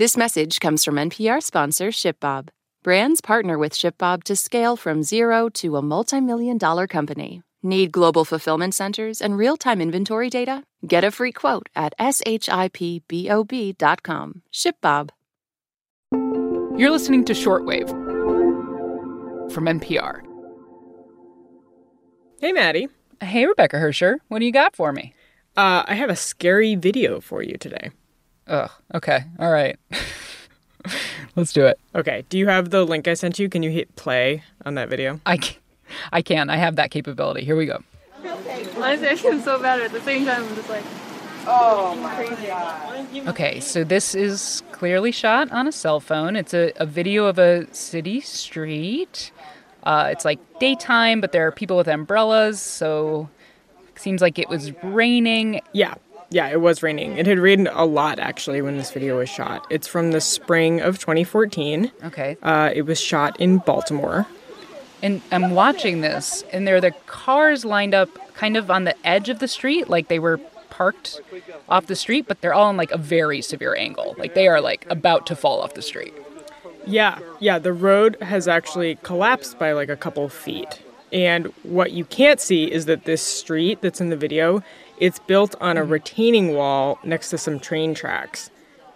This message comes from NPR sponsor ShipBob. Brands partner with ShipBob to scale from zero to a multi-million dollar company. Need global fulfillment centers and real-time inventory data? Get a free quote at shipbob.com. ShipBob. You're listening to Shortwave from NPR. Hey, Maddie. Hey, Rebecca Hersher. What do you got for me? Uh, I have a scary video for you today. Ugh. Okay. All right. Let's do it. Okay. Do you have the link I sent you? Can you hit play on that video? I can. I can. I have that capability. Here we go. Honestly, I feel so bad. At the same time, I'm just like, oh my god. Okay, so this is clearly shot on a cell phone. It's a, a video of a city street. Uh, it's like daytime, but there are people with umbrellas, so it seems like it was raining. Yeah. Yeah, it was raining. It had rained a lot actually when this video was shot. It's from the spring of 2014. Okay. Uh, it was shot in Baltimore. And I'm watching this, and there are the cars lined up kind of on the edge of the street, like they were parked off the street, but they're all in like a very severe angle. Like they are like about to fall off the street. Yeah, yeah, the road has actually collapsed by like a couple feet. And what you can't see is that this street that's in the video, it's built on a mm-hmm. retaining wall next to some train tracks.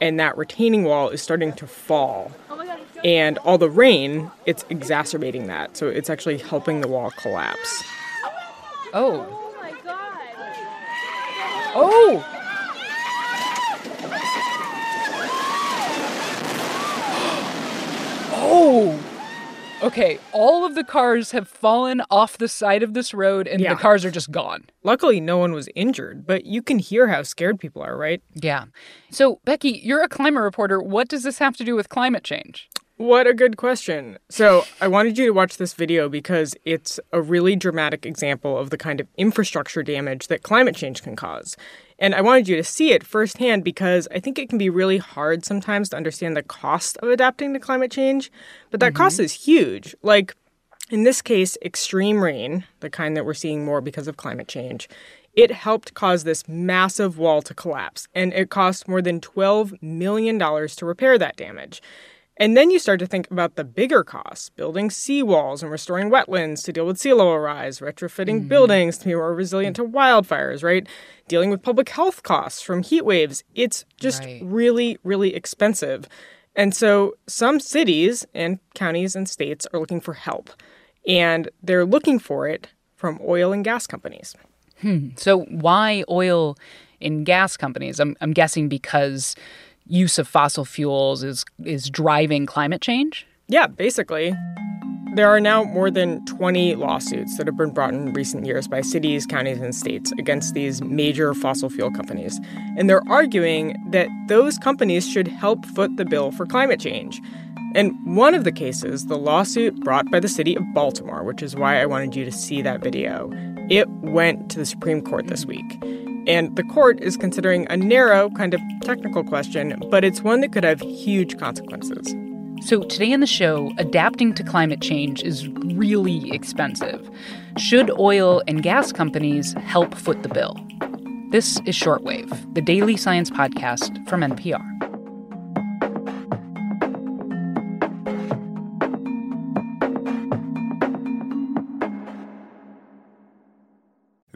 And that retaining wall is starting to fall. Oh and all the rain, it's exacerbating that. So it's actually helping the wall collapse. Oh. Oh, oh my god. Oh! Oh! Okay, all of the cars have fallen off the side of this road and Yeah. the cars are just gone. Luckily, no one was injured, but you can hear how scared people are, right? Yeah. So, Becky, you're a climate reporter. What does this have to do with climate change? What a good question. So, I wanted you to watch this video because it's a really dramatic example of the kind of infrastructure damage that climate change can cause. And I wanted you to see it firsthand because I think it can be really hard sometimes to understand the cost of adapting to climate change. But that cost mm-hmm. is huge. Like, in this case, extreme rain, the kind that we're seeing more because of climate change, it helped cause this massive wall to collapse. And it cost more than $12 million to repair that damage. And then you start to think about the bigger costs building seawalls and restoring wetlands to deal with sea level rise, retrofitting mm-hmm. buildings to be more resilient to mm. wildfires, right? Dealing with public health costs from heat waves. It's just Right. really, really expensive. And so some cities and counties and states are looking for help. And they're looking for it from oil and gas companies. Hmm. So, why oil and gas companies? I'm, I'm guessing because use of fossil fuels is is driving climate change. Yeah, basically. There are now more than 20 lawsuits that have been brought in recent years by cities, counties, and states against these major fossil fuel companies. And they're arguing that those companies should help foot the bill for climate change. And one of the cases, the lawsuit brought by the city of Baltimore, which is why I wanted you to see that video, it went to the Supreme Court this week. And the court is considering a narrow, kind of technical question, but it's one that could have huge consequences. So, today on the show, adapting to climate change is really expensive. Should oil and gas companies help foot the bill? This is Shortwave, the daily science podcast from NPR.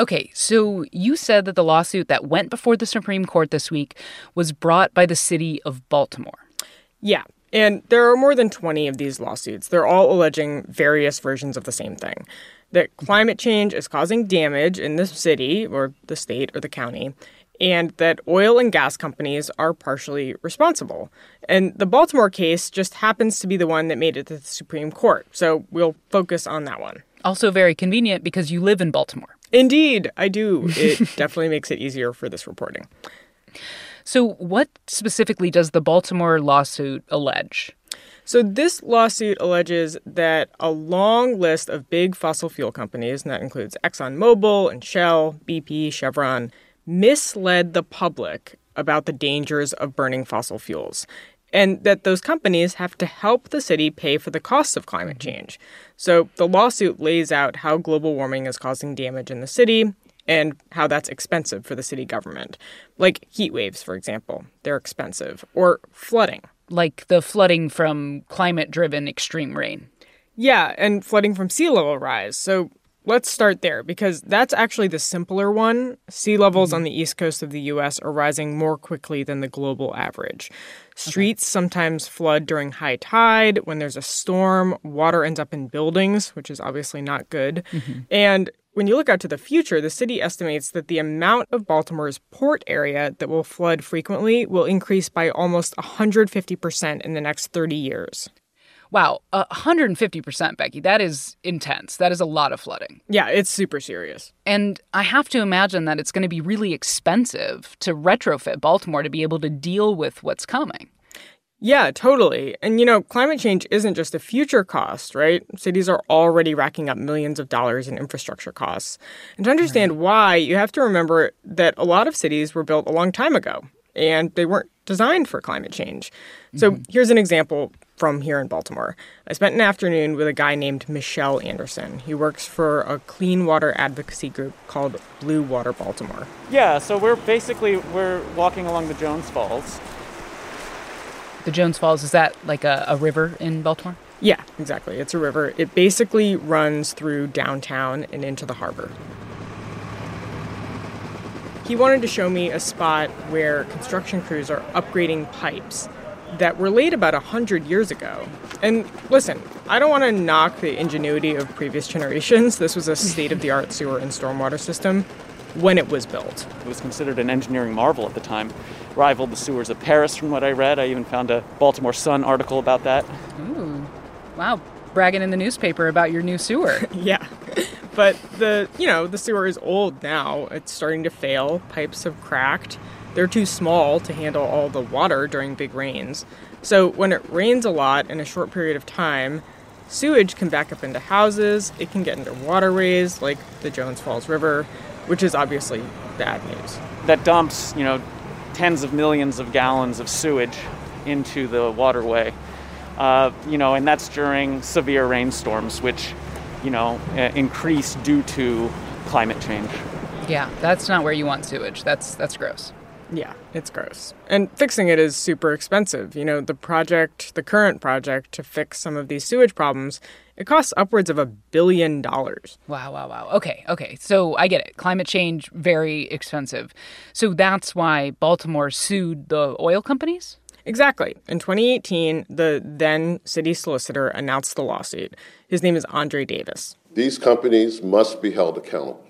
Okay, so you said that the lawsuit that went before the Supreme Court this week was brought by the city of Baltimore. Yeah. And there are more than 20 of these lawsuits. They're all alleging various versions of the same thing that climate change is causing damage in the city or the state or the county, and that oil and gas companies are partially responsible. And the Baltimore case just happens to be the one that made it to the Supreme Court. So we'll focus on that one. Also, very convenient because you live in Baltimore. Indeed, I do. It definitely makes it easier for this reporting. So, what specifically does the Baltimore lawsuit allege? So, this lawsuit alleges that a long list of big fossil fuel companies, and that includes ExxonMobil and Shell, BP, Chevron, misled the public about the dangers of burning fossil fuels and that those companies have to help the city pay for the costs of climate mm-hmm. change. So the lawsuit lays out how global warming is causing damage in the city and how that's expensive for the city government. Like heat waves, for example, they're expensive, or flooding. Like the flooding from climate driven extreme rain. Yeah, and flooding from sea level rise. So Let's start there because that's actually the simpler one. Sea levels mm-hmm. on the east coast of the US are rising more quickly than the global average. Streets okay. sometimes flood during high tide. When there's a storm, water ends up in buildings, which is obviously not good. Mm-hmm. And when you look out to the future, the city estimates that the amount of Baltimore's port area that will flood frequently will increase by almost 150% in the next 30 years. Wow, 150%, Becky. That is intense. That is a lot of flooding. Yeah, it's super serious. And I have to imagine that it's going to be really expensive to retrofit Baltimore to be able to deal with what's coming. Yeah, totally. And you know, climate change isn't just a future cost, right? Cities are already racking up millions of dollars in infrastructure costs. And to understand right. why, you have to remember that a lot of cities were built a long time ago and they weren't designed for climate change. So mm-hmm. here's an example from here in Baltimore. I spent an afternoon with a guy named Michelle Anderson. He works for a clean water advocacy group called Blue Water Baltimore. Yeah, so we're basically we're walking along the Jones Falls. The Jones Falls is that like a, a river in Baltimore? Yeah, exactly. It's a river. It basically runs through downtown and into the harbor. He wanted to show me a spot where construction crews are upgrading pipes that were laid about 100 years ago. And listen, I don't want to knock the ingenuity of previous generations. This was a state of the art sewer and stormwater system when it was built. It was considered an engineering marvel at the time. Rivaled the sewers of Paris, from what I read. I even found a Baltimore Sun article about that. Ooh, wow. Bragging in the newspaper about your new sewer. yeah. But the, you know, the sewer is old now. It's starting to fail. Pipes have cracked. They're too small to handle all the water during big rains. So when it rains a lot in a short period of time, sewage can back up into houses, it can get into waterways like the Jones Falls River, which is obviously bad news. That dumps, you know, tens of millions of gallons of sewage into the waterway. Uh, you know, and that's during severe rainstorms, which, you know, uh, increase due to climate change. Yeah, that's not where you want sewage. That's that's gross. Yeah, it's gross. And fixing it is super expensive. You know, the project, the current project to fix some of these sewage problems, it costs upwards of a billion dollars. Wow, wow, wow. Okay, okay. So I get it. Climate change, very expensive. So that's why Baltimore sued the oil companies? Exactly. In 2018, the then city solicitor announced the lawsuit. His name is Andre Davis. These companies must be held accountable.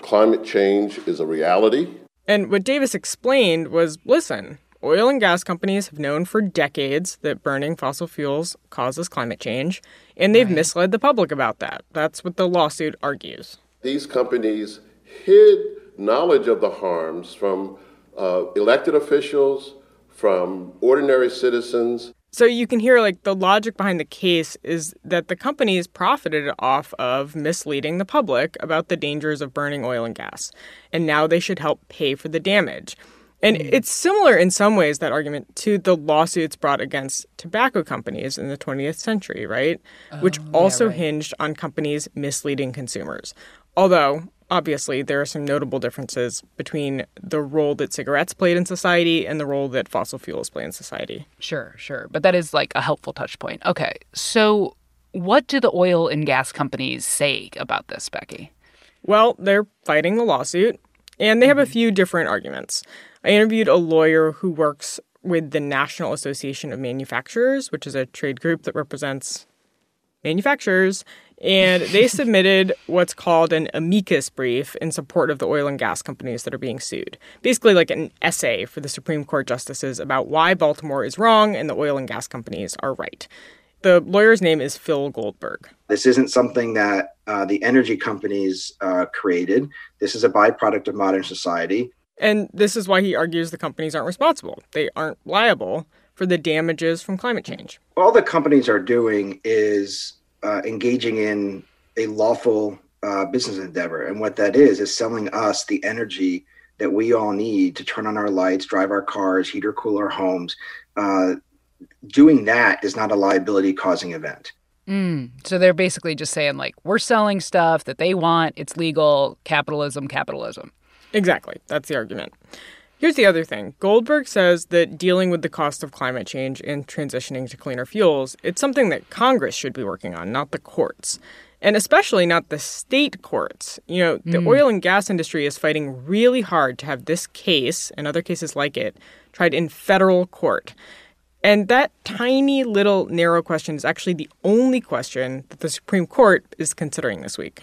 Climate change is a reality and what Davis explained was listen, oil and gas companies have known for decades that burning fossil fuels causes climate change, and they've right. misled the public about that. That's what the lawsuit argues. These companies hid knowledge of the harms from uh, elected officials, from ordinary citizens. So you can hear like the logic behind the case is that the companies profited off of misleading the public about the dangers of burning oil and gas, and now they should help pay for the damage. And mm. it's similar in some ways, that argument, to the lawsuits brought against tobacco companies in the 20th century, right? Oh, Which also yeah, right. hinged on companies misleading consumers. Although, obviously, there are some notable differences between the role that cigarettes played in society and the role that fossil fuels play in society. Sure, sure. But that is like a helpful touch point. Okay. So, what do the oil and gas companies say about this, Becky? Well, they're fighting the lawsuit, and they have a mm-hmm. few different arguments. I interviewed a lawyer who works with the National Association of Manufacturers, which is a trade group that represents manufacturers, and they submitted what's called an amicus brief in support of the oil and gas companies that are being sued. Basically, like an essay for the Supreme Court justices about why Baltimore is wrong and the oil and gas companies are right. The lawyer's name is Phil Goldberg. This isn't something that uh, the energy companies uh, created. This is a byproduct of modern society. And this is why he argues the companies aren't responsible. They aren't liable for the damages from climate change. All the companies are doing is uh, engaging in a lawful uh, business endeavor. And what that is, is selling us the energy that we all need to turn on our lights, drive our cars, heat or cool our homes. Uh, doing that is not a liability causing event. Mm. So they're basically just saying, like, we're selling stuff that they want, it's legal, capitalism, capitalism. Exactly. That's the argument. Here's the other thing. Goldberg says that dealing with the cost of climate change and transitioning to cleaner fuels, it's something that Congress should be working on, not the courts. And especially not the state courts. You know, the mm. oil and gas industry is fighting really hard to have this case and other cases like it tried in federal court. And that tiny little narrow question is actually the only question that the Supreme Court is considering this week.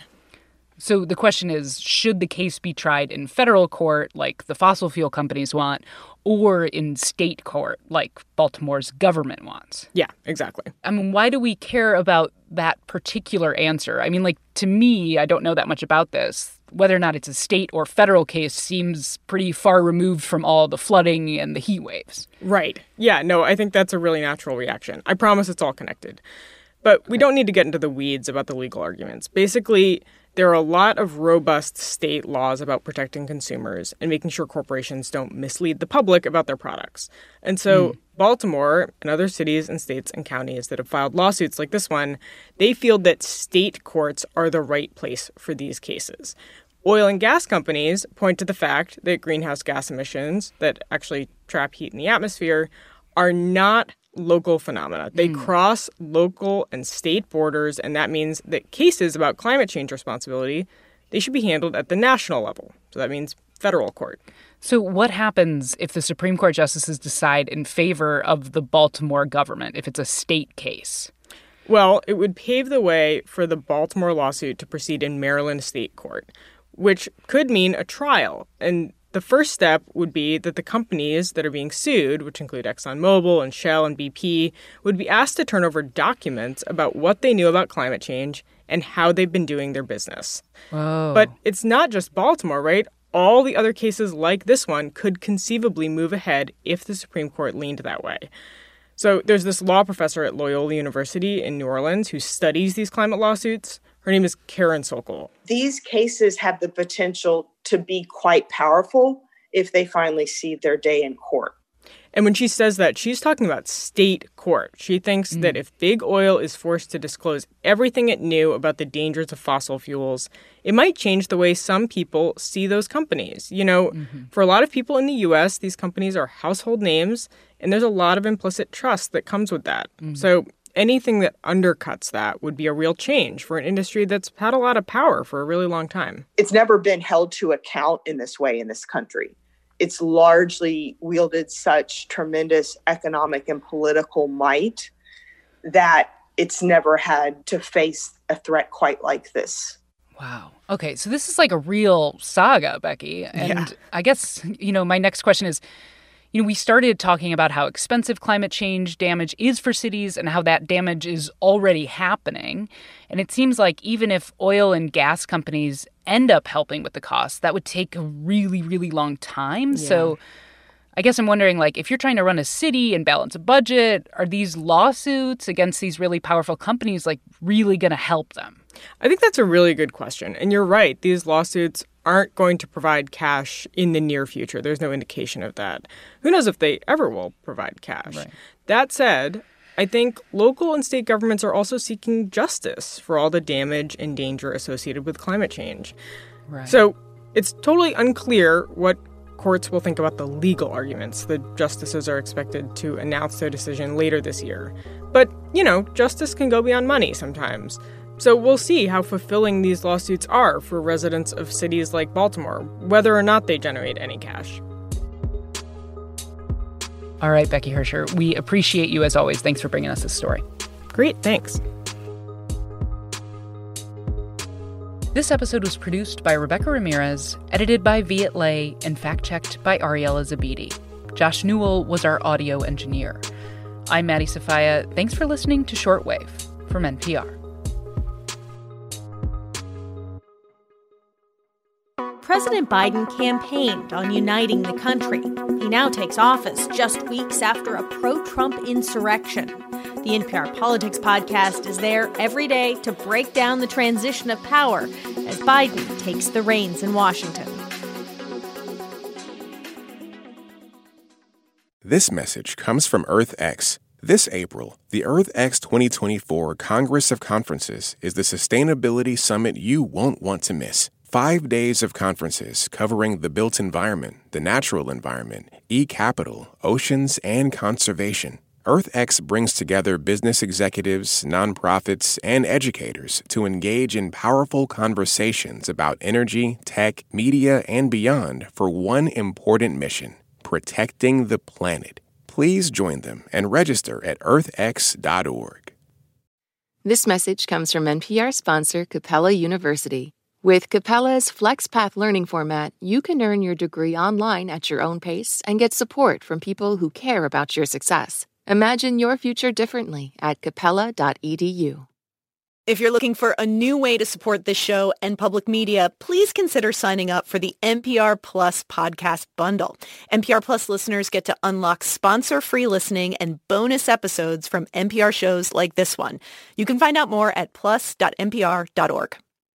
So the question is should the case be tried in federal court, like the fossil fuel companies want, or in state court, like Baltimore's government wants? Yeah, exactly. I mean, why do we care about that particular answer? I mean, like, to me, I don't know that much about this. Whether or not it's a state or federal case seems pretty far removed from all the flooding and the heat waves. Right. Yeah, no, I think that's a really natural reaction. I promise it's all connected. But we don't need to get into the weeds about the legal arguments. Basically, there are a lot of robust state laws about protecting consumers and making sure corporations don't mislead the public about their products. And so, mm. Baltimore and other cities and states and counties that have filed lawsuits like this one, they feel that state courts are the right place for these cases. Oil and gas companies point to the fact that greenhouse gas emissions that actually trap heat in the atmosphere are not local phenomena. They mm. cross local and state borders, and that means that cases about climate change responsibility they should be handled at the national level. So that means federal court. So what happens if the Supreme Court justices decide in favor of the Baltimore government if it's a state case? Well, it would pave the way for the Baltimore lawsuit to proceed in Maryland state court, which could mean a trial. And the first step would be that the companies that are being sued, which include ExxonMobil and Shell and BP, would be asked to turn over documents about what they knew about climate change and how they've been doing their business. Whoa. But it's not just Baltimore, right? All the other cases like this one could conceivably move ahead if the Supreme Court leaned that way. So there's this law professor at Loyola University in New Orleans who studies these climate lawsuits. Her name is Karen Sokol. These cases have the potential to be quite powerful if they finally see their day in court. And when she says that, she's talking about state court. She thinks mm. that if big oil is forced to disclose everything it knew about the dangers of fossil fuels, it might change the way some people see those companies. You know, mm-hmm. for a lot of people in the US, these companies are household names, and there's a lot of implicit trust that comes with that. Mm-hmm. So anything that undercuts that would be a real change for an industry that's had a lot of power for a really long time. It's never been held to account in this way in this country. It's largely wielded such tremendous economic and political might that it's never had to face a threat quite like this. Wow. Okay, so this is like a real saga, Becky. And yeah. I guess, you know, my next question is you know, we started talking about how expensive climate change damage is for cities and how that damage is already happening. And it seems like even if oil and gas companies end up helping with the costs, that would take a really, really long time. Yeah. So I guess I'm wondering like if you're trying to run a city and balance a budget, are these lawsuits against these really powerful companies like really going to help them? I think that's a really good question. And you're right. These lawsuits aren't going to provide cash in the near future. There's no indication of that. Who knows if they ever will provide cash? Right. That said, I think local and state governments are also seeking justice for all the damage and danger associated with climate change. Right. So it's totally unclear what courts will think about the legal arguments. The justices are expected to announce their decision later this year. But, you know, justice can go beyond money sometimes. So we'll see how fulfilling these lawsuits are for residents of cities like Baltimore, whether or not they generate any cash. All right, Becky Hersher, we appreciate you as always. Thanks for bringing us this story. Great, thanks. This episode was produced by Rebecca Ramirez, edited by Viet Le, and fact checked by Ariela Zebede. Josh Newell was our audio engineer. I'm Maddie Sofia. Thanks for listening to Shortwave from NPR. President Biden campaigned on uniting the country. He now takes office just weeks after a pro Trump insurrection. The NPR Politics podcast is there every day to break down the transition of power as Biden takes the reins in Washington. This message comes from EarthX. This April, the EarthX 2024 Congress of Conferences is the sustainability summit you won't want to miss. Five days of conferences covering the built environment, the natural environment, e capital, oceans, and conservation. EarthX brings together business executives, nonprofits, and educators to engage in powerful conversations about energy, tech, media, and beyond for one important mission protecting the planet. Please join them and register at earthx.org. This message comes from NPR sponsor Capella University. With Capella's FlexPath learning format, you can earn your degree online at your own pace and get support from people who care about your success. Imagine your future differently at capella.edu. If you're looking for a new way to support this show and public media, please consider signing up for the NPR Plus podcast bundle. NPR Plus listeners get to unlock sponsor-free listening and bonus episodes from NPR shows like this one. You can find out more at plus.npr.org.